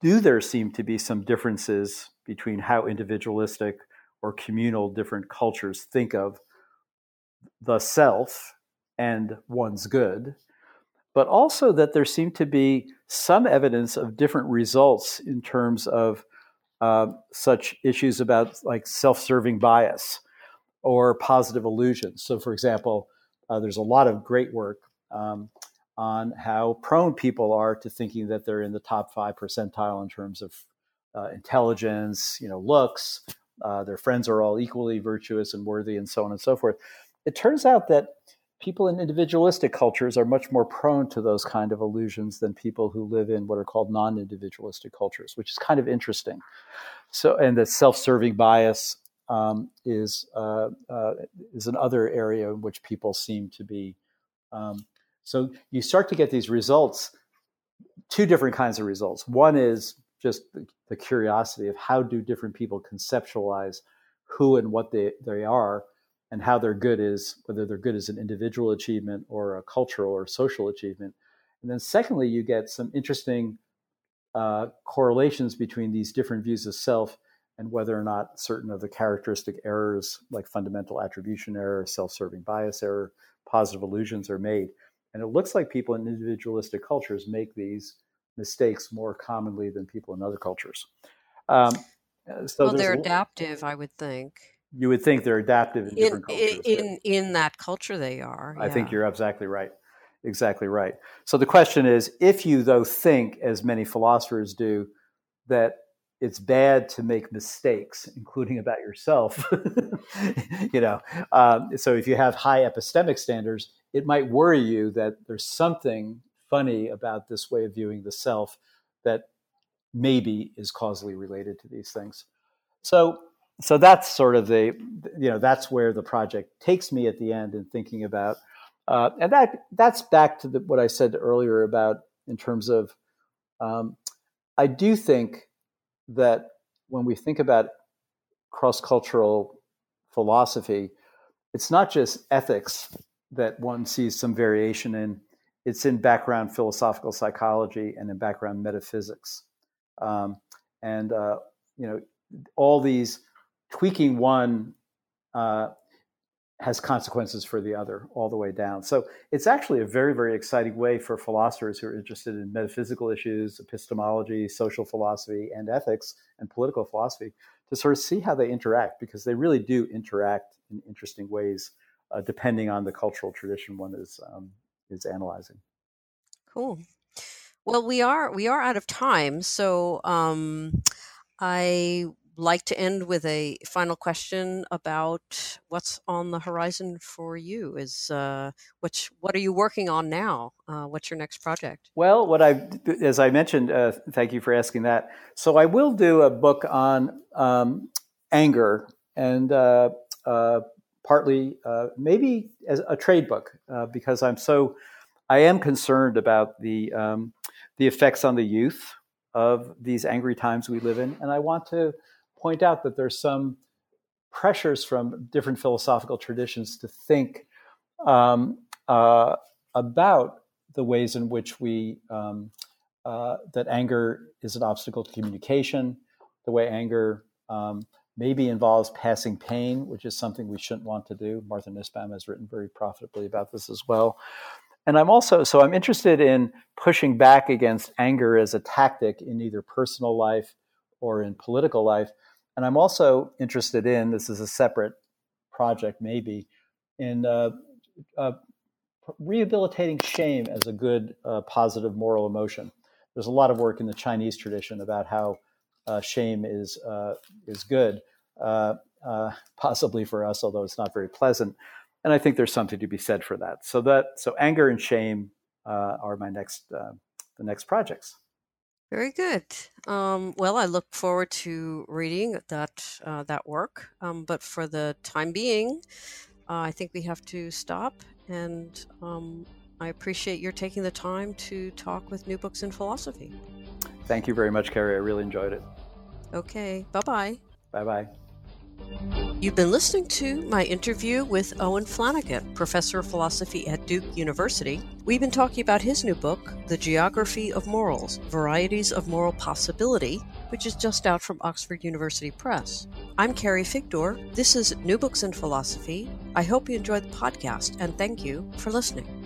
do there seem to be some differences between how individualistic or communal different cultures think of the self and one's good, but also that there seemed to be some evidence of different results in terms of uh, such issues about like self-serving bias or positive illusions. So, for example, uh, there's a lot of great work um, on how prone people are to thinking that they're in the top five percentile in terms of uh, intelligence, you know, looks. Uh, their friends are all equally virtuous and worthy, and so on and so forth. It turns out that people in individualistic cultures are much more prone to those kind of illusions than people who live in what are called non-individualistic cultures, which is kind of interesting. So, and the self-serving bias um, is uh, uh, is another area in which people seem to be. Um, so you start to get these results, two different kinds of results. One is just the, the curiosity of how do different people conceptualize who and what they, they are and how their good is, whether their good is an individual achievement or a cultural or social achievement. And then, secondly, you get some interesting uh, correlations between these different views of self and whether or not certain of the characteristic errors, like fundamental attribution error, self serving bias error, positive illusions, are made. And it looks like people in individualistic cultures make these mistakes more commonly than people in other cultures. Um, so well, they're adaptive, I would think you would think they're adaptive in, in different cultures. In in that culture, they are. I think you're exactly right. Exactly right. So the question is, if you though think, as many philosophers do, that it's bad to make mistakes, including about yourself, you know, um, so if you have high epistemic standards, it might worry you that there's something funny about this way of viewing the self that maybe is causally related to these things. So so that's sort of the you know that's where the project takes me at the end in thinking about uh, and that that's back to the, what I said earlier about in terms of um, I do think that when we think about cross cultural philosophy, it's not just ethics that one sees some variation in. It's in background philosophical psychology and in background metaphysics, um, and uh, you know all these tweaking one uh, has consequences for the other all the way down. So it's actually a very, very exciting way for philosophers who are interested in metaphysical issues, epistemology, social philosophy, and ethics and political philosophy to sort of see how they interact because they really do interact in interesting ways uh, depending on the cultural tradition one is um, is analyzing. Cool. Well, we are we are out of time, so um, I like to end with a final question about what's on the horizon for you. Is uh, what what are you working on now? Uh, what's your next project? Well, what I, as I mentioned, uh, thank you for asking that. So I will do a book on um, anger and uh, uh, partly uh, maybe as a trade book because I'm so I am concerned about the um, the effects on the youth of these angry times we live in, and I want to point out that there's some pressures from different philosophical traditions to think um, uh, about the ways in which we um, uh, that anger is an obstacle to communication, the way anger um, maybe involves passing pain, which is something we shouldn't want to do. Martha Nussbaum has written very profitably about this as well. And I'm also so I'm interested in pushing back against anger as a tactic in either personal life or in political life and I'm also interested in this is a separate project, maybe, in uh, uh, rehabilitating shame as a good, uh, positive moral emotion. There's a lot of work in the Chinese tradition about how uh, shame is uh, is good, uh, possibly for us, although it's not very pleasant. And I think there's something to be said for that. So that so anger and shame are my next the next projects. Very good. Um, well, I look forward to reading that uh, that work. Um, but for the time being, uh, I think we have to stop. And um, I appreciate your taking the time to talk with New Books in Philosophy. Thank you very much, Carrie. I really enjoyed it. Okay. Bye bye. Bye bye. You've been listening to my interview with Owen Flanagan, professor of philosophy at Duke University. We've been talking about his new book, The Geography of Morals Varieties of Moral Possibility, which is just out from Oxford University Press. I'm Carrie Figdor. This is New Books in Philosophy. I hope you enjoyed the podcast, and thank you for listening.